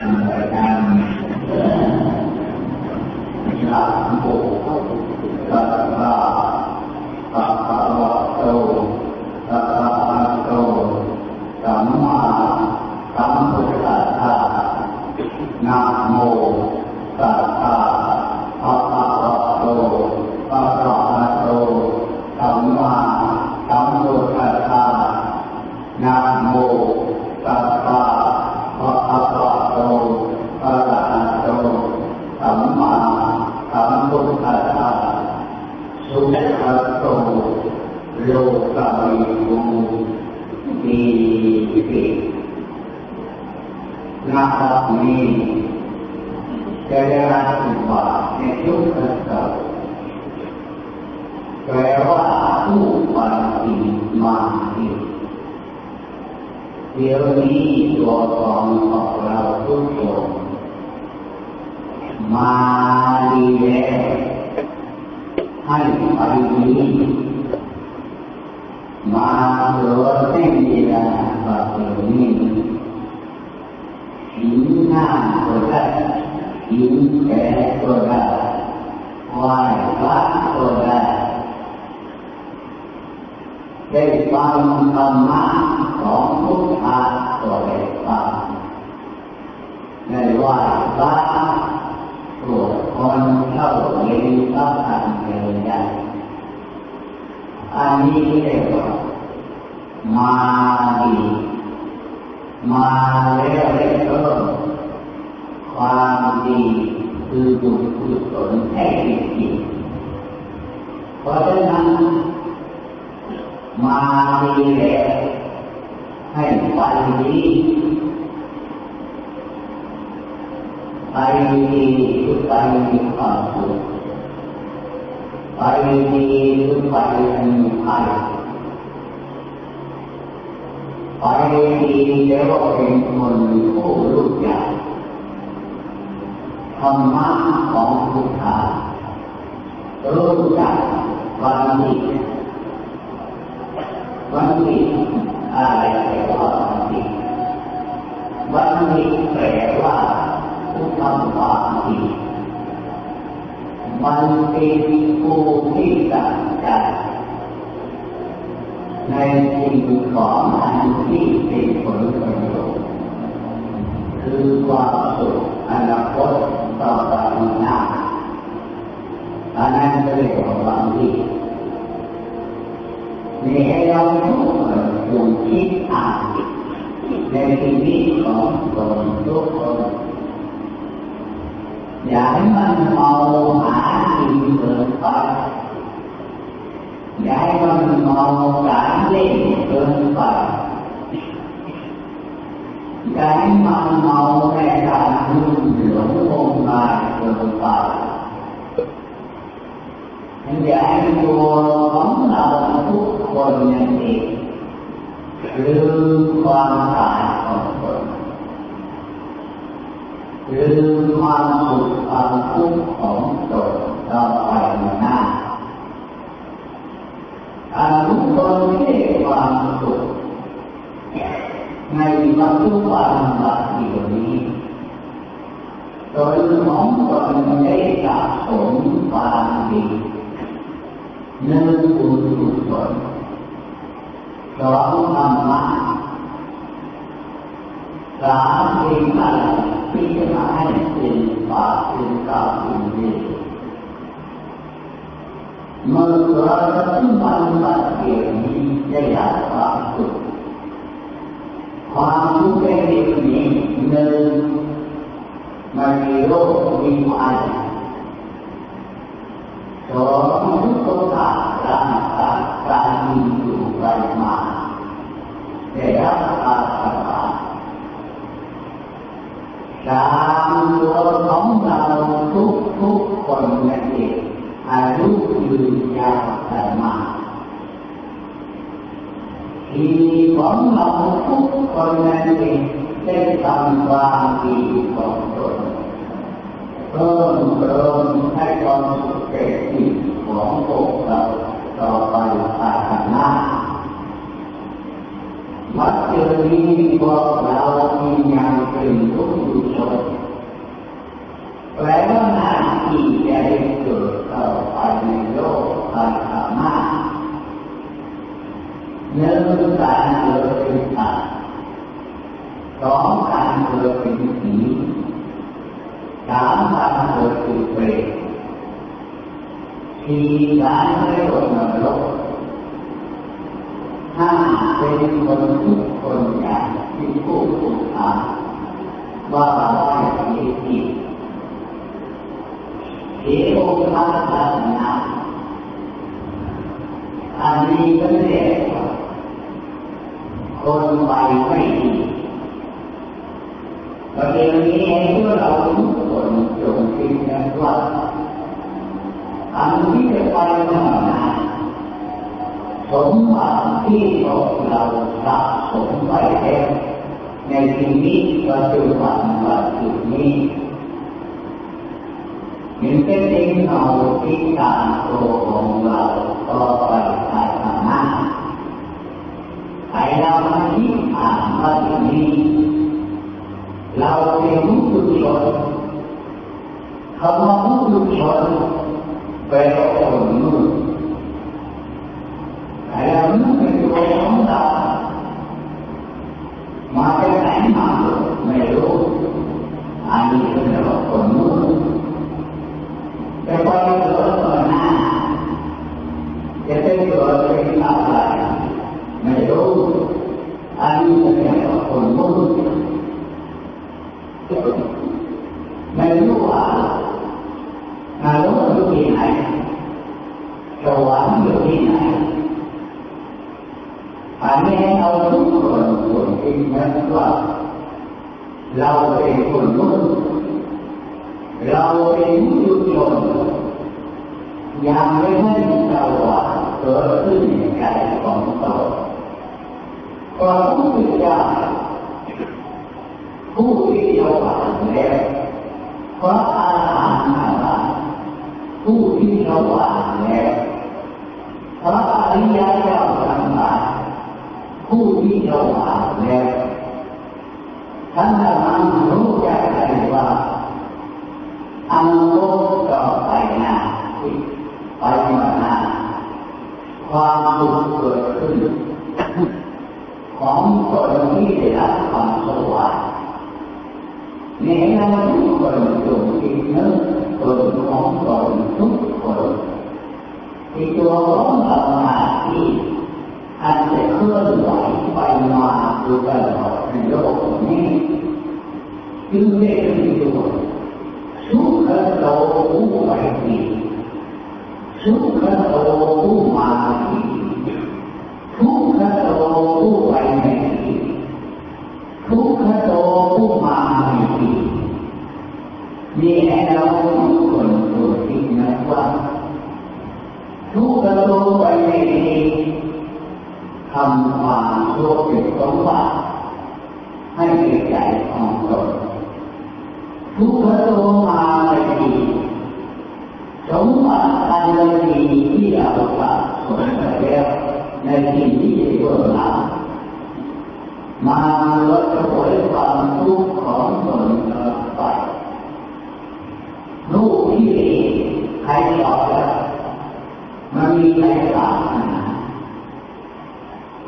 การทำงานเพื่อในระดับของ masa ini daerah Sumba itu tetap bahwa aku masih masih Diri dosong orang tutup Malile Hai pagi Maha Tuhan yang tidak berhenti หน้าก็ได้ยิ้มแย้มก็ได้ไหว้พระก็ได้ได้ฟังธรรมะของพุทธะก็ได้ฟังได้ไหว้พระตัวคนเข้าเรียนพระธรรมเรียนได้อันนี้เรียกว่ามาดีมาแล้วเริ่ม ความดีคือบุญกุศลแท้จริงเพราะฉะนั้นมาดีแล้วให้ไปดีไปดีคือไปมีความสุขไปดีคือไปมีความภัยไปดีแล้วเป็นคนผู้รู้จัก ธรรมะของพุทธะรู้จักวันนี้วันนี้อะไรแปลว่าวันนี้วันนี้แปลว่าพุทธะวันนี้มันเป็นผู้ที่ตัดจัดในสิ่งของอันที่เป็นผลประโยชน์คือความ nghĩ khỏi tốt hơn giải văn màu hạ hiện tượng phật giải văn màu cảm lý tượng phật giải văn màu này là hương lưỡng ôn bài tượng phật giải vua phóng lợi phúc quần nhân thiện lương quan tài phật คือความสุขความทุกข์ของตนต่อไปหน้าการทุกคนที่ความสุขในวันทุกวันบัดเดี๋ยวนี้ตนของตนได้สะสมความดีหนึ่งบุญกุศลสองธรรมะสามสิ่งอะไร ที่จะมาให้สิ่งก็สิ่งก็สิ่งนี้ Mengeluarkan diri daya waktu Waktu ini Meniru minggu ada Seorang kota Rangka Kami Tuhan Maha Daya waktu ตามตัวของเราทุกทุกคนนั่นเองอายุยืนยาวแต่มาทีของเราทุกคนนั่นเองได้ทำความดีของตนเพิ่มเติมให้ความสุขแก่จิตของพวกเราต่อไปภาคหน้าวัดเจดีย์พวกเรามีงานเป็นทุก โยแปลว่าหน้าที่จะได้เกิดต่อไปในโลกไปสามารถเนื่องการเกิดเป็นสัตว์สองการเกิดเป็นผีสามการเกิดเป็นเปรตสี่การไม่ลดนรกห้าเป็นคนทุกคนอย่างที่ผู้ถูกอา ว่าว่าอย่างนี้ผิดเสียองค์พระศาสนาอันนี้ก็เรียกว่าคนไปไม่ดีประเด็นนี้ให้พวกเราทุกคนจงคิดกันว่าอันที่จะไปข้างหน้าสมบัติที่เราสะสมไว้แล้ว ในชีวิตปัจจุบันปัจจุบันนี้มันเป็นเองเอาที่การโตของเราต่อไปภายข้างหน้าไอ้เรามาคิดอ่านว่าอย่างนี้เราเป็นผู้ชนคำว่าผู้ชนแปลว่าคนมืดไอ้เราไม่เป็นตัวของเรามาจากไหนมาไม่รู้อันนี้เป็นเรื่องคนมืดจะไปเกิดต่อหน้าจะไปเกิดเป็นอะไรไม่รู้อันนี้เป็นเรื่องคนมืด ไม่รู้ว่านรกอยู่ที่ไหนสวรรค์อยู่ที่ไหนอันนี้เราทุกคนควรคิดนว่าเราเป็นคนมุ่งเราเป็นผู้ชนยังไม่ให้สว่าเกิดขึ้นในใจของตนความรู้สึกว่าผู้ ที่สว่างแล้วพระอาหารหันต์ผู้ที่สว่างแล้วพระอริยเจ้าทั้งหลายผู้ที่สว่างแล้วท่านนั้นรู้จักได้ว่าอันโลกต่อไปนะไปมานาความสุขเกิดขึ้นของคนที่ได้รับความสว่าง เนี่ยเราทุกคนจงคิดนึกคนของคนทุกคนที่ตัวของเราหน้าที่อันจะเคลื่อนไหวไปมาอยู่ตลอดในโลกนี้จึงได้รียกว่าสุขโตผู้ไปดีสุขโตผู้มาดี นี่ให้เราทุกคนตัวคิดนะว่าทุกขโตไปไม่ดีทำความชั่วเป็นสมบัติให้แก่ใจของตนทุกขโตมาไม่ดีสมบัติอันดีที่เราสะสมไปแล้วในสิ่งที่เบื้องหลังมาลดผลความทุกข์ของตนไปลูก ที่ใครตอบแล้วมันมีใครตอบนะ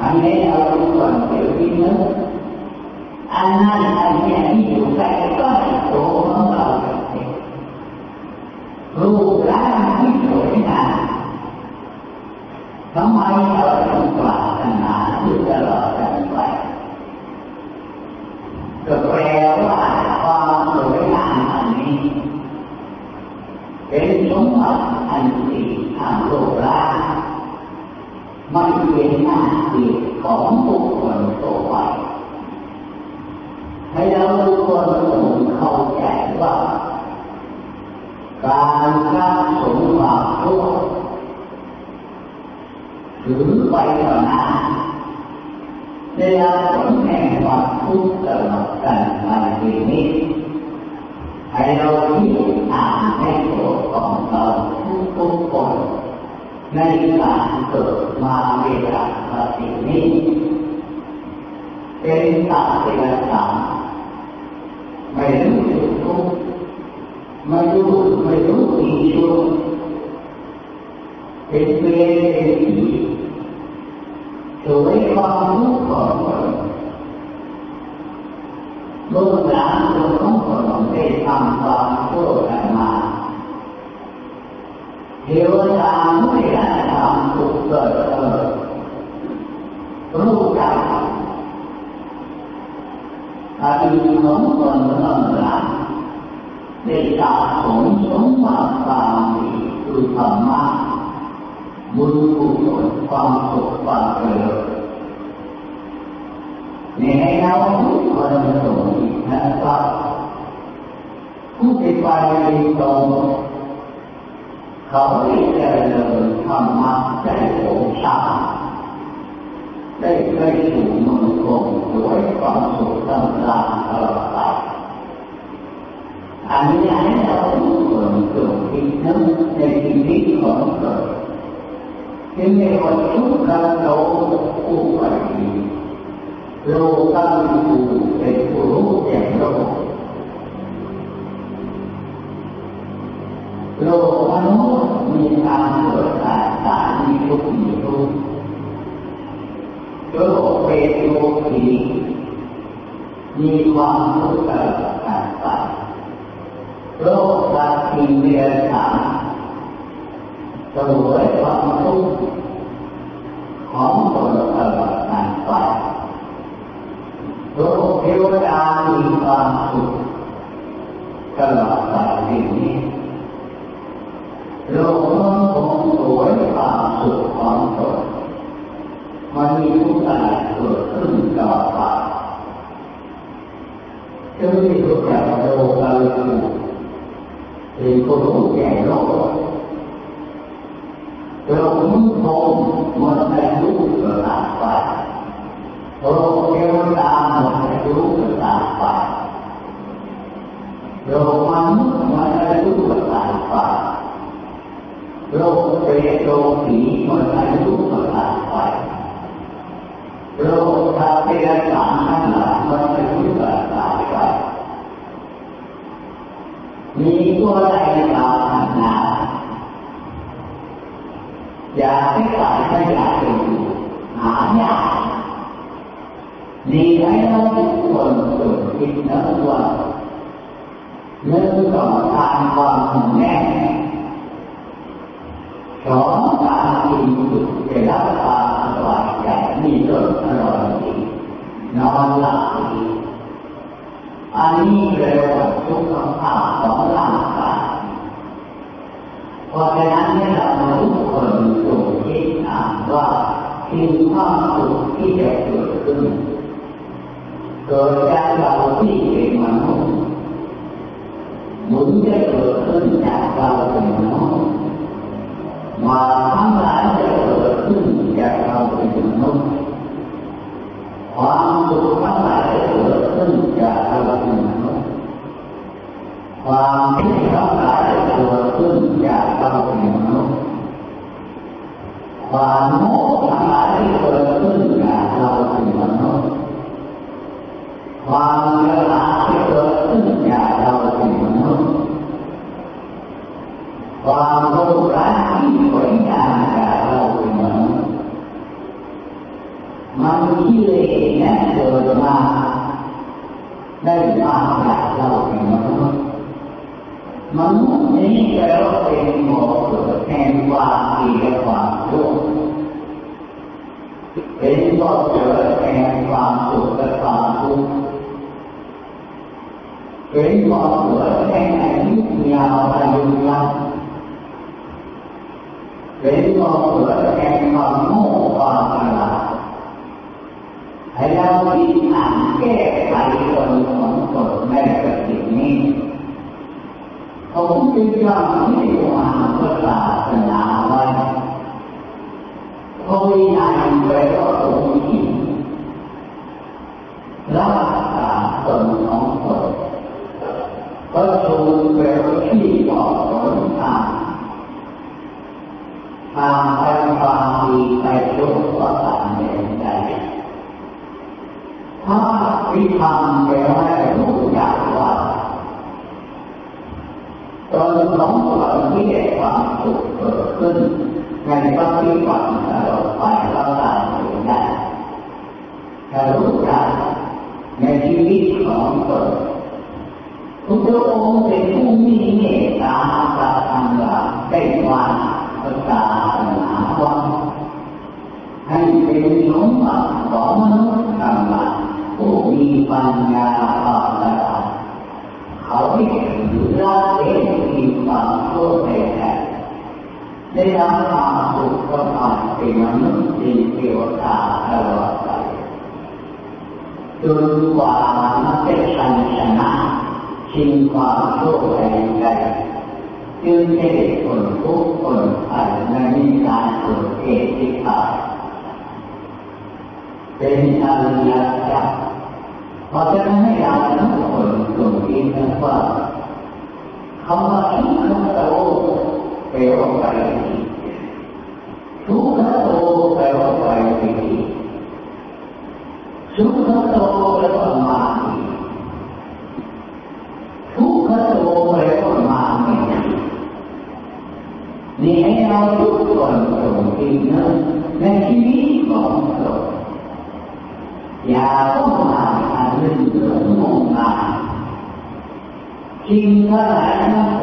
อันนี้เราทุกคนเดี๋ยวนี้นึกอันนั้นอันนี้ที่อยู่ใกล้ก็ตัวของเราเองรูปร่างที่สวยงามทำไมเราต้องปรารถนาอยู่ตลอดกันไปก็แปล หน้าที่ของบุคคลตัวไปให้เราทุกคนเข้าใจว่า การสร้าสมบัติทุกถือไปต่อหน้า เป็นเศรษฐีโดยความรู้ของตนลูกหลานคนของตนได้ทำความชั่วกันมาเทวดาไม่ได้ทำถูกเกิดเกิดรู้จักอดีตของคนของหลานได้สะสมสมบัติความดีคือธรรมา บุญกุศลความสุขความเจริญในให้เราทุกคนสมนะครับผู้ที่ไปตรงเขาได้เจริญธรรมะได้สชาได้เคยสู่มืองคงด้วยความสุขต่างๆตลอดไปอันนี้ให้เราทุกคนจงคิดนึกในชีวิตของเรา จึงในวันทุกการเราผู้ปฏิโลกังคูเป็นผู้รู้แจ้งโลกโลกมนุษย์มีการเกิดตายตายมีทุกข์มีทุกข์โลกเป็นโลกีมีความทุกข์เกิดการตายโลกสัตว์มีเรียนฐาน ตัวความทุกข์ของตนเกิดการตายโลกเทวดามีความสุขตลอดกาลนี้โลกมันคงสวยความสุขของตนมันมีทุกอย่างเกิดขึ้นต่อไปจึงที่รู้จักโลกาลูเป็นผู้รู้แก่โลก โล กินสุดจะรับความสบายใจมีรสอร่อยดีนอนหลับดีอันนี้เรียกว่าทุกข์ภาพของร่าง ความทุกข์ทั้งหลายจะเกิดขึ้นจากเราเป็นมนุษย์ความโง่ทั้งหลายจะเกิดขึ้นจากเราเป็นมนุษย์ความกระหายจะเกิดขึ้นจากเราเป็นมนุษย์ความโลภะที่ผลการจากเราเป็นมนุษย์มันที่เลยเนี่ยเกิดมาได้มาจากเราเป็นมนุษย์ มนุษย์นี้แปลว่าเป็นหมอเกิดแห่งความดีและความชั่วเป็นบ่อเกิดแห่งความสุขและความทุกข์เป็นบ่อเกิดแห่งอายุยาวอายุยาวเป็นบ่อเกิดแห่งความโง่ความฉลาดให้เราคิดอ่านแก้ ผมจึงยอมที่ว่าพระศาสนาไว้พระวินัยไว้ก็ตรงนี้รักษาตนของตนก็ชูแปลว่าที่บอกผลทางทางไปความดีไปทุกข์ก็ตามเดินใจถ้าวิธามแปลว่ารู้จักว่า ตอนของเราที่ได้ความสุขเกิดขึ้นในปฏิบัติตลอดไปเราตามรู้ได้ถ้ารู้จักในชีวิตของตนทุกพระองค์เป็นผู้มีเมตตาตาธรรมะได้วางภาษาหนาว่าให้เป็นสมบัติของมนุษย์ธรรมะผู้มีปัญญาภาวนาเขาไม่ถือละเองมี ความชั่วแท้ได้รับความสุขก็ผ่านเป็นมนุษย์เป็นเทวดาตลอดไปจนกว่ามันจะชันชนะชิงความชั่วแรงใดจึงจะได้ผลทุกผลภัยในการเกิดเหตุที่ขาเป็นอริยสัจเพราะฉะนั้นให้เราทุกคนจงคิดนะว่า คำว่าทุกขโตแปลว่าไปทุกขโตแปลว่าไปดีสุขโตแปลว่ามาดีทุกขโตแปลว่ามาไม่นี่ให้เราทุกคนจงคิดนะในชีวิตของเราอย่าต้องมาอันหนึ่งเรื่องงงงาย จริงเท่าไหร่นั่นแห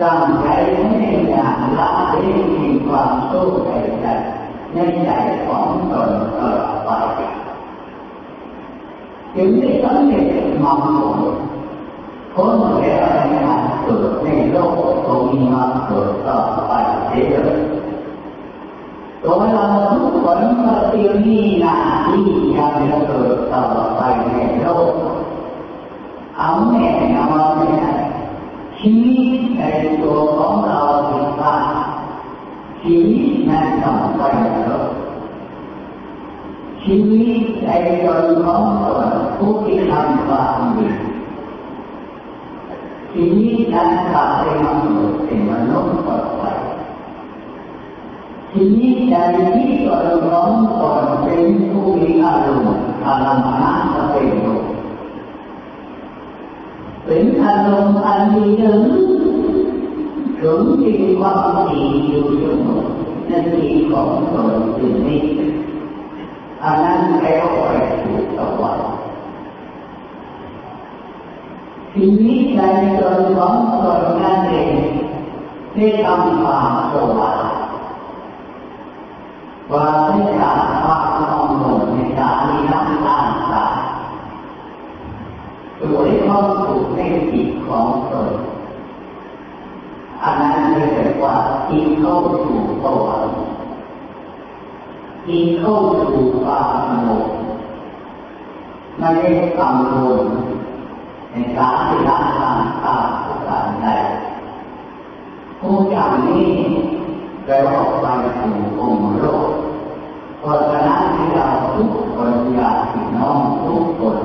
ตั้งใจให้อย่างละเล่นมีความสู้ใจใจในใจของตนตลอดไปจึงได้สำเร็จมองผลพ้นแล้ว ชีวิตนั้นต้องไปในโลกชีวิตในตนของตนผู้ที่ทำความดีชีวิตนั้นขาดไปมนุษย์เป็นมนุษย์ต่อไปชีวิตในที่ตนของตนเป็นผู้มีอารมณ์อารมณ์นั้นก็เป็นเป็นอารมณ์อันดีหนึ่ง ถึงที่ความดีอยู่เสมอนั่นที่ของตนคือนี้อันนั้นแล้วไปถูกตะวันชีวิตในตนของตนนั่นเองได้ทำความสว่างความไม่ขาด ที่เข้าสู่ความสงบไม่ได้กังวลในการที่ละการตามการใดผู้อย่างนี้แปลว่าไปสู่องค์โลกเพราะฉะนั้นที่เราทุกคนอยากพี่น้องทุกคน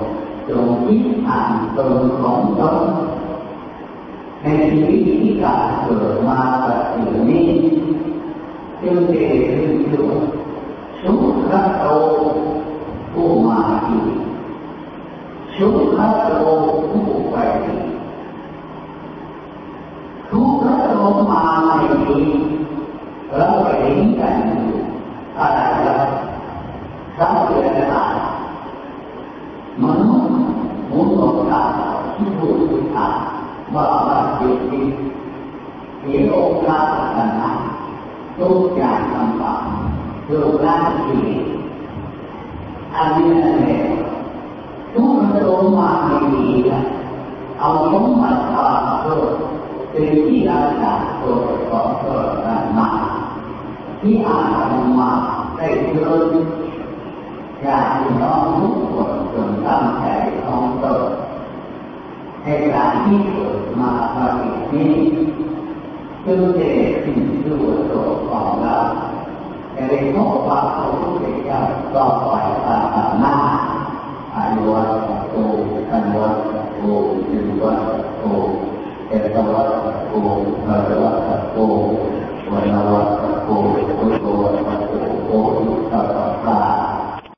จงคิดอ่านตนของตนในชีวิตที่การเกิดมาแบบนี้จึงจะเรียนรู้สุขโต ผู้มาดีชุกขโลผู้ไปดีทุกขโลมาไม่ดีเราไปเห็นกันอยู่อะไรครับสังเกตได้มนุษย์มุนต์ตาที่พูดถึงทางว่าว่าจิตที่เห็นโอกาสต่างๆทุกอย่างต่างๆเรื่องร่างที่อันนี้นั่นเองทุกมันลงมาไม่ดีนะ เอาสมบัติมาเพื่อเป็นที่รักษาตัวของตัวกันมาที่อ่านมาได้เจออยากน้องทุกคนจนตั้งใจของตัวเหตุการที่เกิดมาปฏินี้จึงได้ขึ้นด้วยตัวของเราแต่ในข้อความของพระพุทธเจ้าต่อไปตามหน้าอายุวัตโตกันวัต โกวิวัตโกเอกวัตโกภรวัตโกวนวัตโกพุทโธวัตโกโอตัปปะ